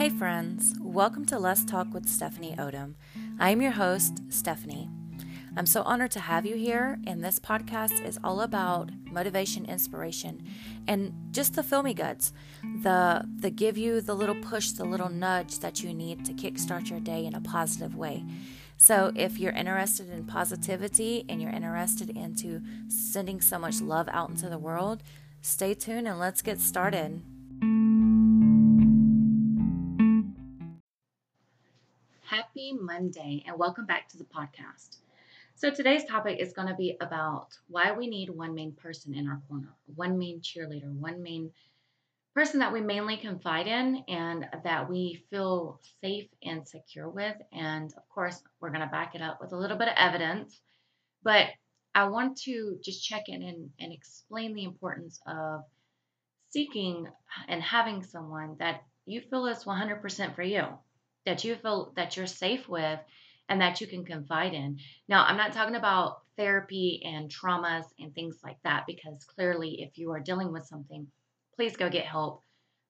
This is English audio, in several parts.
Hey, friends, welcome to Let's Talk with Stephanie Odom. I am your host, Stephanie. I'm so honored to have you here, and this podcast is all about motivation, inspiration, and just the filmy goods, the the give you the little push, the little nudge that you need to kickstart your day in a positive way. So, if you're interested in positivity and you're interested into sending so much love out into the world, stay tuned and let's get started. Happy Monday, and welcome back to the podcast. So, today's topic is going to be about why we need one main person in our corner, one main cheerleader, one main person that we mainly confide in and that we feel safe and secure with. And of course, we're going to back it up with a little bit of evidence. But I want to just check in and, and explain the importance of seeking and having someone that you feel is 100% for you that you feel that you're safe with and that you can confide in. Now, I'm not talking about therapy and traumas and things like that because clearly, if you are dealing with something, please go get help.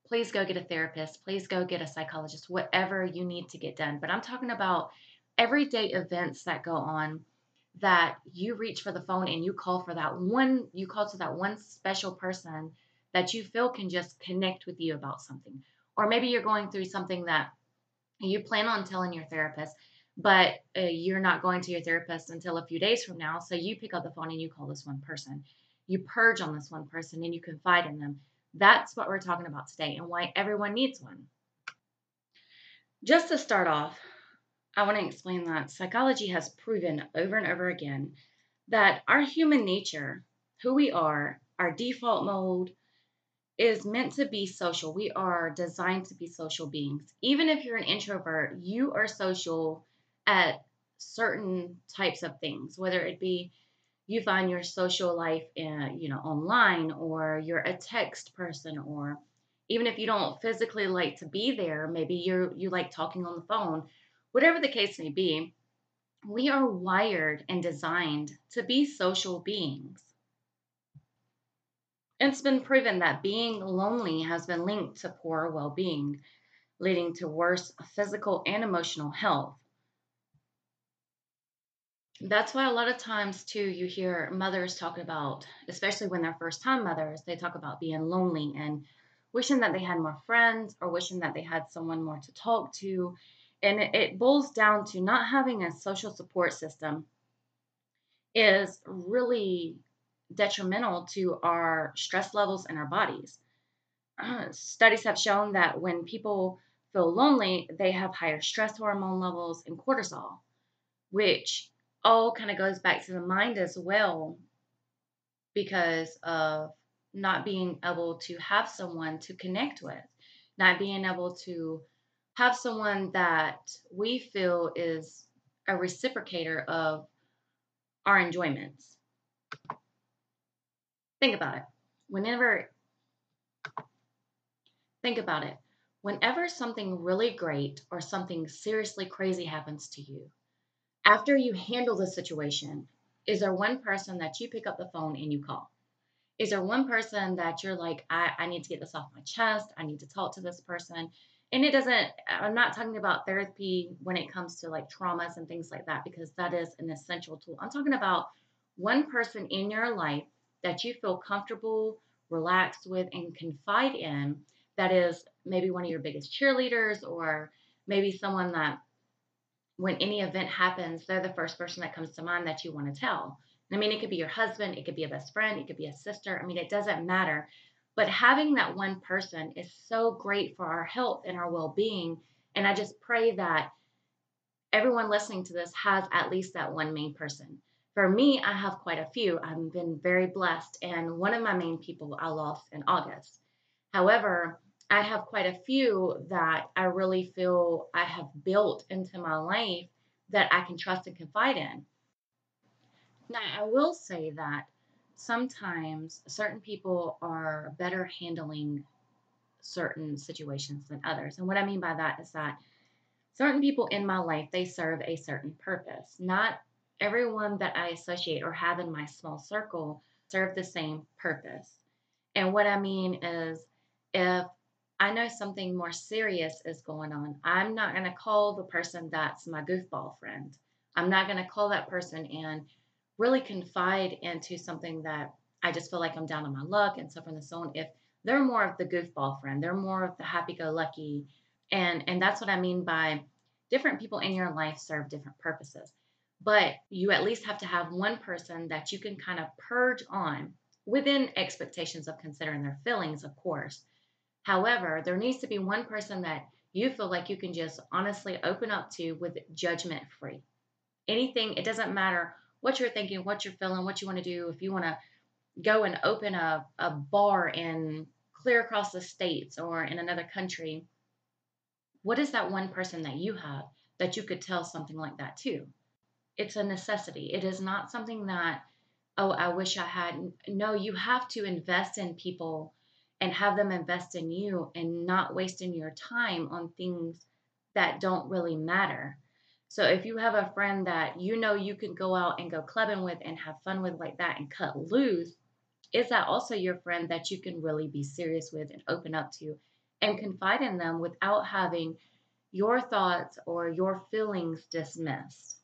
Please go get a therapist. Please go get a psychologist, whatever you need to get done. But I'm talking about everyday events that go on that you reach for the phone and you call for that one, you call to that one special person that you feel can just connect with you about something. Or maybe you're going through something that you plan on telling your therapist, but uh, you're not going to your therapist until a few days from now. So you pick up the phone and you call this one person. You purge on this one person and you confide in them. That's what we're talking about today and why everyone needs one. Just to start off, I want to explain that psychology has proven over and over again that our human nature, who we are, our default mode, is meant to be social. We are designed to be social beings. Even if you're an introvert, you are social at certain types of things, whether it be you find your social life in, you know, online or you're a text person or even if you don't physically like to be there, maybe you you like talking on the phone. Whatever the case may be, we are wired and designed to be social beings. It's been proven that being lonely has been linked to poor well being, leading to worse physical and emotional health. That's why a lot of times, too, you hear mothers talk about, especially when they're first time mothers, they talk about being lonely and wishing that they had more friends or wishing that they had someone more to talk to. And it, it boils down to not having a social support system is really detrimental to our stress levels in our bodies. Uh, studies have shown that when people feel lonely, they have higher stress hormone levels and cortisol, which all kind of goes back to the mind as well because of not being able to have someone to connect with, not being able to have someone that we feel is a reciprocator of our enjoyments. Think about it. Whenever, think about it. Whenever something really great or something seriously crazy happens to you, after you handle the situation, is there one person that you pick up the phone and you call? Is there one person that you're like, I, I need to get this off my chest? I need to talk to this person. And it doesn't, I'm not talking about therapy when it comes to like traumas and things like that, because that is an essential tool. I'm talking about one person in your life that you feel comfortable, relaxed with, and confide in that is maybe one of your biggest cheerleaders or maybe someone that when any event happens, they're the first person that comes to mind that you want to tell. I mean, it could be your husband, it could be a best friend, it could be a sister. I mean, it doesn't matter. But having that one person is so great for our health and our well being. And I just pray that everyone listening to this has at least that one main person. For me, I have quite a few. I've been very blessed, and one of my main people I lost in August. However, I have quite a few that I really feel I have built into my life that I can trust and confide in. Now, I will say that sometimes certain people are better handling certain situations than others. And what I mean by that is that certain people in my life, they serve a certain purpose. Not everyone that I associate or have in my small circle serve the same purpose. And what I mean is, if I know something more serious is going on. I'm not going to call the person that's my goofball friend. I'm not going to call that person and really confide into something that I just feel like I'm down on my luck and suffering and so. If they're more of the goofball friend, they're more of the happy-go-lucky, and and that's what I mean by different people in your life serve different purposes. But you at least have to have one person that you can kind of purge on within expectations of considering their feelings, of course. However, there needs to be one person that you feel like you can just honestly open up to with judgment free. Anything, it doesn't matter what you're thinking, what you're feeling, what you want to do. If you want to go and open a, a bar in clear across the states or in another country, what is that one person that you have that you could tell something like that to? It's a necessity. It is not something that, oh, I wish I had. No, you have to invest in people and have them invest in you and not wasting your time on things that don't really matter. So if you have a friend that you know you can go out and go clubbing with and have fun with like that and cut loose, is that also your friend that you can really be serious with and open up to and confide in them without having your thoughts or your feelings dismissed?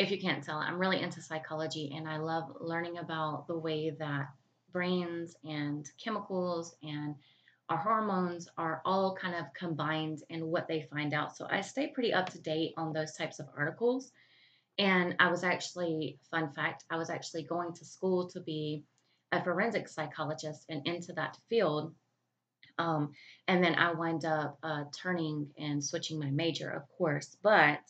If you can't tell, I'm really into psychology and I love learning about the way that brains and chemicals and our hormones are all kind of combined in what they find out. So I stay pretty up to date on those types of articles. And I was actually, fun fact, I was actually going to school to be a forensic psychologist and into that field. Um, and then I wind up uh, turning and switching my major, of course. But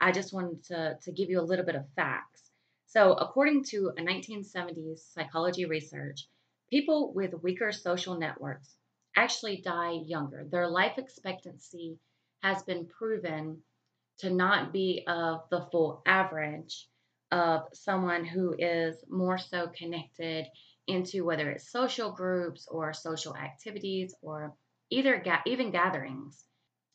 I just wanted to, to give you a little bit of facts. So, according to a 1970s psychology research, people with weaker social networks actually die younger. Their life expectancy has been proven to not be of the full average of someone who is more so connected into whether it's social groups or social activities or either ga- even gatherings.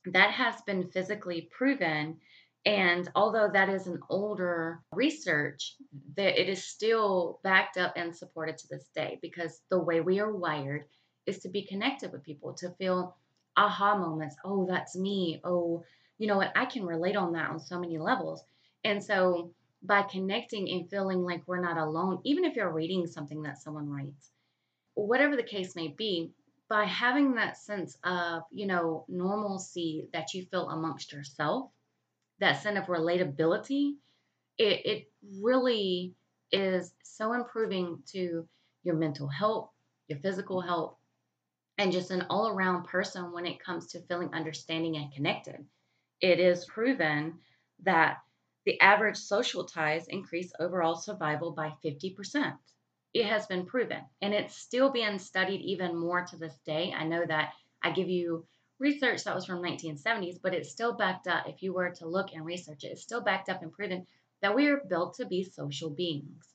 That has been physically proven and although that is an older research, that it is still backed up and supported to this day because the way we are wired is to be connected with people, to feel aha moments. Oh, that's me. Oh, you know what? I can relate on that on so many levels. And so by connecting and feeling like we're not alone, even if you're reading something that someone writes, whatever the case may be, by having that sense of, you know, normalcy that you feel amongst yourself that sense of relatability, it, it really is so improving to your mental health, your physical health, and just an all around person when it comes to feeling understanding and connected. It is proven that the average social ties increase overall survival by 50%. It has been proven, and it's still being studied even more to this day. I know that I give you research that was from 1970s, but it's still backed up. If you were to look and research it, it's still backed up and proven that we are built to be social beings.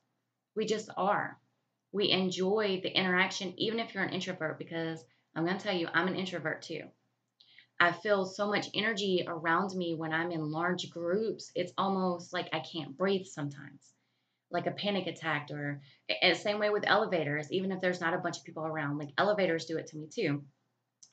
We just are. We enjoy the interaction, even if you're an introvert, because I'm going to tell you, I'm an introvert too. I feel so much energy around me when I'm in large groups. It's almost like I can't breathe sometimes, like a panic attack, or same way with elevators, even if there's not a bunch of people around. Like elevators do it to me too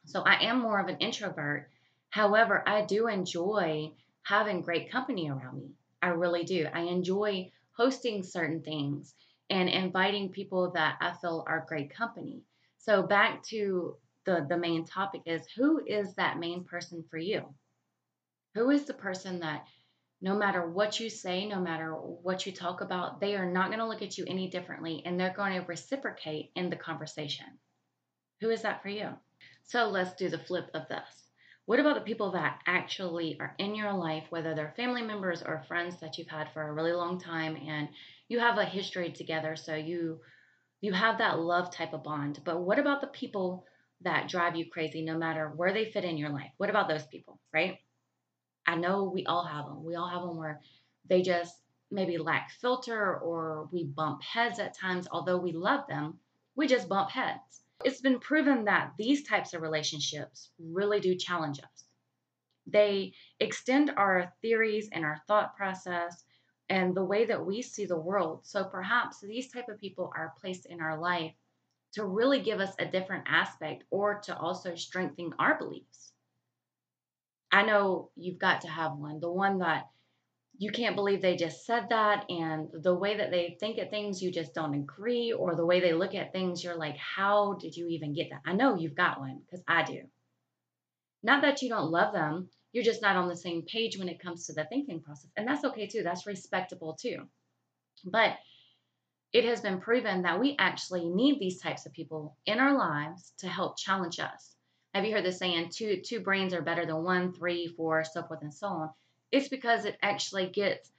so I am more of an introvert. However, I do enjoy having great company around me. I really do. I enjoy hosting certain things and inviting people that I feel are great company. So back to the the main topic is who is that main person for you? Who is the person that no matter what you say, no matter what you talk about, they are not going to look at you any differently and they're going to reciprocate in the conversation. Who is that for you? So let's do the flip of this. What about the people that actually are in your life, whether they're family members or friends that you've had for a really long time and you have a history together, so you you have that love type of bond. But what about the people that drive you crazy no matter where they fit in your life? What about those people, right? I know we all have them. We all have them where they just maybe lack filter or we bump heads at times, although we love them, we just bump heads it's been proven that these types of relationships really do challenge us. They extend our theories and our thought process and the way that we see the world. So perhaps these type of people are placed in our life to really give us a different aspect or to also strengthen our beliefs. I know you've got to have one, the one that you can't believe they just said that, and the way that they think at things, you just don't agree, or the way they look at things, you're like, how did you even get that? I know you've got one because I do. Not that you don't love them, you're just not on the same page when it comes to the thinking process. And that's okay too, that's respectable too. But it has been proven that we actually need these types of people in our lives to help challenge us. Have you heard the saying, two, two brains are better than one, three, four, so forth and so on? It's because it actually gets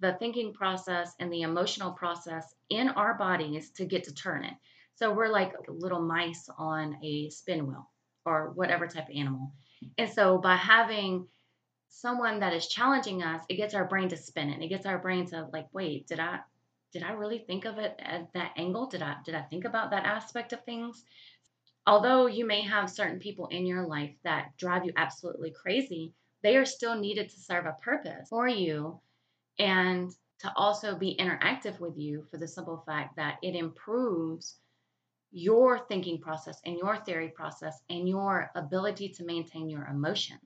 the thinking process and the emotional process in our bodies to get to turn it. So we're like little mice on a spin wheel or whatever type of animal. And so by having someone that is challenging us, it gets our brain to spin it. It gets our brain to like, wait, did I did I really think of it at that angle? Did I did I think about that aspect of things? Although you may have certain people in your life that drive you absolutely crazy, they are still needed to serve a purpose for you and to also be interactive with you for the simple fact that it improves your thinking process and your theory process and your ability to maintain your emotions.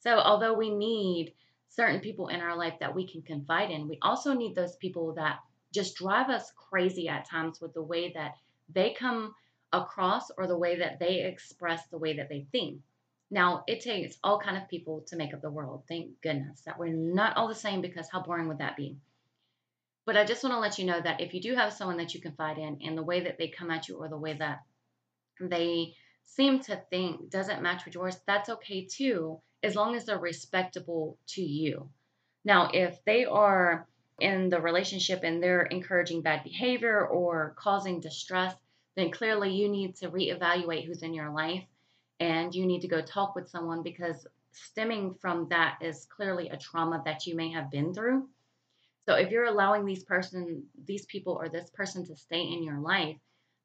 So, although we need certain people in our life that we can confide in, we also need those people that just drive us crazy at times with the way that they come across or the way that they express the way that they think. Now, it takes all kind of people to make up the world. Thank goodness that we're not all the same because how boring would that be? But I just want to let you know that if you do have someone that you confide in and the way that they come at you or the way that they seem to think doesn't match with yours, that's okay too, as long as they're respectable to you. Now, if they are in the relationship and they're encouraging bad behavior or causing distress, then clearly you need to reevaluate who's in your life and you need to go talk with someone because stemming from that is clearly a trauma that you may have been through. So if you're allowing these person these people or this person to stay in your life,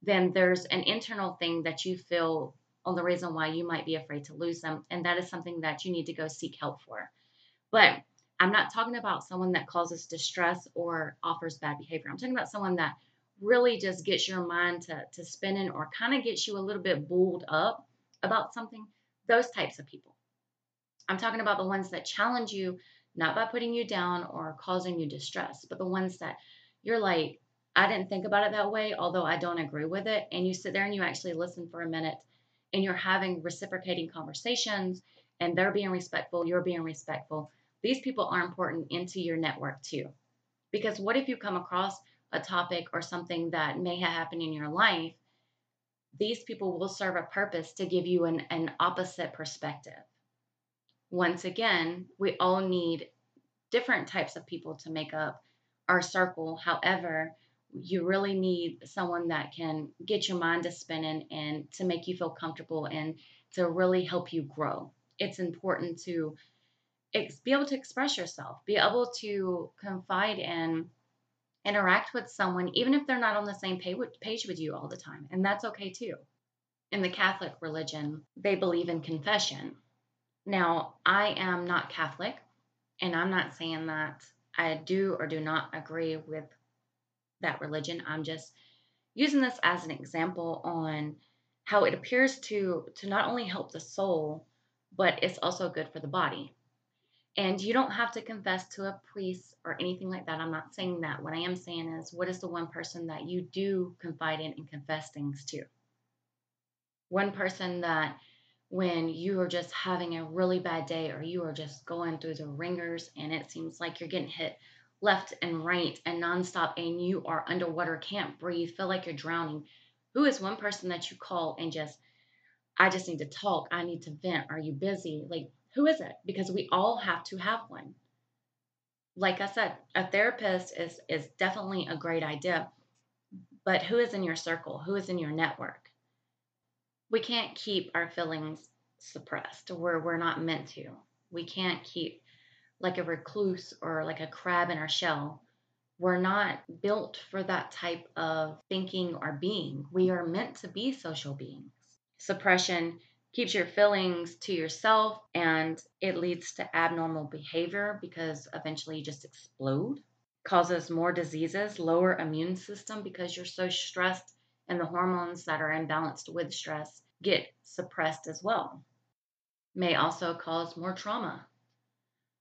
then there's an internal thing that you feel on the reason why you might be afraid to lose them and that is something that you need to go seek help for. But I'm not talking about someone that causes distress or offers bad behavior. I'm talking about someone that really just gets your mind to, to spinning or kind of gets you a little bit bulled up about something, those types of people. I'm talking about the ones that challenge you, not by putting you down or causing you distress, but the ones that you're like, I didn't think about it that way, although I don't agree with it. And you sit there and you actually listen for a minute and you're having reciprocating conversations and they're being respectful, you're being respectful. These people are important into your network too. Because what if you come across a topic or something that may have happened in your life these people will serve a purpose to give you an, an opposite perspective. Once again, we all need different types of people to make up our circle. However, you really need someone that can get your mind to spinning and to make you feel comfortable and to really help you grow. It's important to ex- be able to express yourself, be able to confide in interact with someone, even if they're not on the same page with you all the time. And that's okay too. In the Catholic religion, they believe in confession. Now, I am not Catholic, and I'm not saying that I do or do not agree with that religion. I'm just using this as an example on how it appears to to not only help the soul, but it's also good for the body. And you don't have to confess to a priest or anything like that. I'm not saying that. What I am saying is, what is the one person that you do confide in and confess things to? One person that when you are just having a really bad day or you are just going through the ringers and it seems like you're getting hit left and right and nonstop and you are underwater, can't breathe, feel like you're drowning. Who is one person that you call and just, I just need to talk, I need to vent, are you busy? Like, who is it? Because we all have to have one. Like I said, a therapist is is definitely a great idea. But who is in your circle? Who is in your network? We can't keep our feelings suppressed where we're not meant to. We can't keep like a recluse or like a crab in our shell. We're not built for that type of thinking or being. We are meant to be social beings. Suppression keeps your feelings to yourself and it leads to abnormal behavior because eventually you just explode causes more diseases lower immune system because you're so stressed and the hormones that are imbalanced with stress get suppressed as well. May also cause more trauma.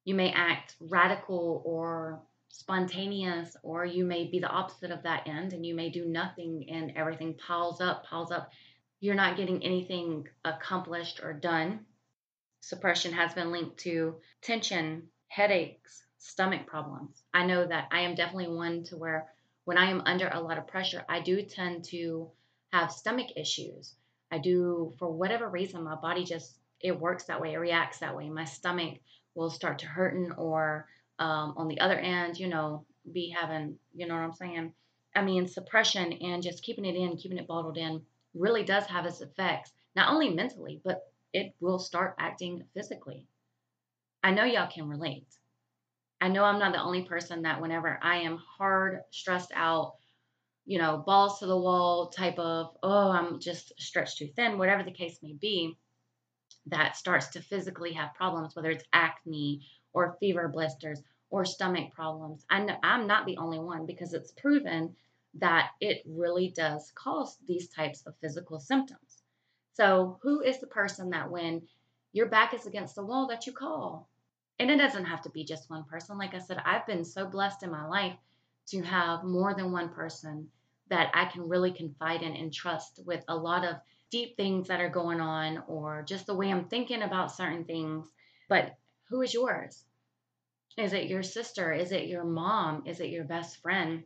You may act radical or spontaneous, or you may be the opposite of that end and you may do nothing and everything piles up, piles up. You're not getting anything accomplished or done. Suppression has been linked to tension, headaches, stomach problems. I know that I am definitely one to where when I am under a lot of pressure, I do tend to have stomach issues. I do, for whatever reason, my body just, it works that way, it reacts that way. My stomach will start to hurting or um, on the other end, you know, be having, you know what I'm saying? I mean, suppression and just keeping it in, keeping it bottled in really does have its effects, not only mentally, but it will start acting physically. I know y'all can relate. I know I'm not the only person that whenever I am hard, stressed out, you know, balls to the wall type of, oh, I'm just stretched too thin, whatever the case may be, that starts to physically have problems, whether it's acne or fever blisters or stomach problems. I know I'm not the only one because it's proven that it really does cause these types of physical symptoms. So, who is the person that when your back is against the wall that you call? And it doesn't have to be just one person. Like I said, I've been so blessed in my life to have more than one person that I can really confide in and trust with a lot of deep things that are going on or just the way I'm thinking about certain things. But who is yours? Is it your sister? Is it your mom? Is it your best friend?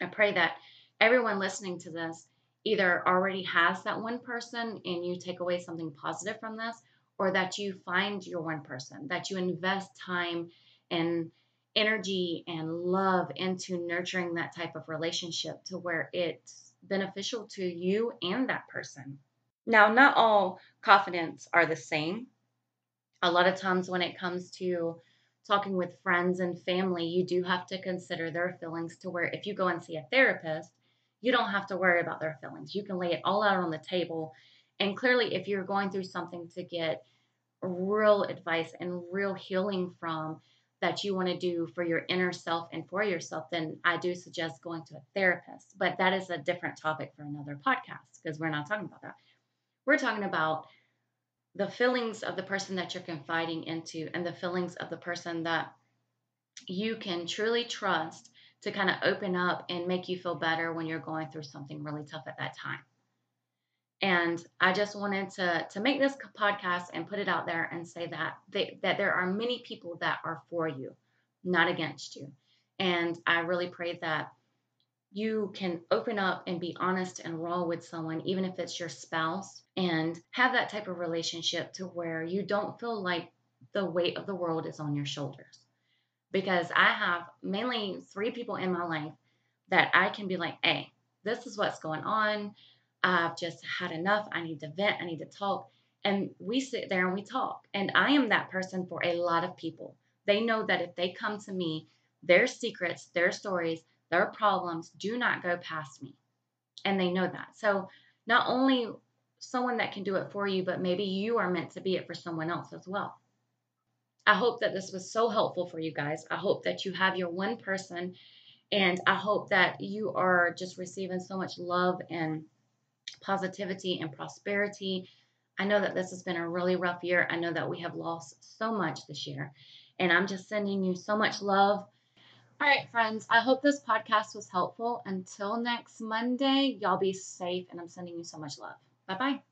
I pray that everyone listening to this either already has that one person and you take away something positive from this, or that you find your one person, that you invest time and energy and love into nurturing that type of relationship to where it's beneficial to you and that person. Now, not all confidants are the same. A lot of times, when it comes to talking with friends and family, you do have to consider their feelings to where if you go and see a therapist, you don't have to worry about their feelings. You can lay it all out on the table. And clearly, if you're going through something to get real advice and real healing from that you want to do for your inner self and for yourself, then I do suggest going to a therapist. But that is a different topic for another podcast because we're not talking about that. We're talking about the feelings of the person that you're confiding into and the feelings of the person that you can truly trust to kind of open up and make you feel better when you're going through something really tough at that time. And I just wanted to to make this podcast and put it out there and say that they, that there are many people that are for you, not against you. And I really pray that you can open up and be honest and raw with someone, even if it's your spouse, and have that type of relationship to where you don't feel like the weight of the world is on your shoulders. Because I have mainly three people in my life that I can be like, hey, this is what's going on. I've just had enough. I need to vent. I need to talk. And we sit there and we talk. And I am that person for a lot of people. They know that if they come to me, their secrets, their stories, their problems do not go past me. And they know that. So, not only someone that can do it for you, but maybe you are meant to be it for someone else as well. I hope that this was so helpful for you guys. I hope that you have your one person, and I hope that you are just receiving so much love and positivity and prosperity. I know that this has been a really rough year. I know that we have lost so much this year, and I'm just sending you so much love all right, friends, I hope this podcast was helpful. Until next Monday, y'all be safe, and I'm sending you so much love. Bye bye.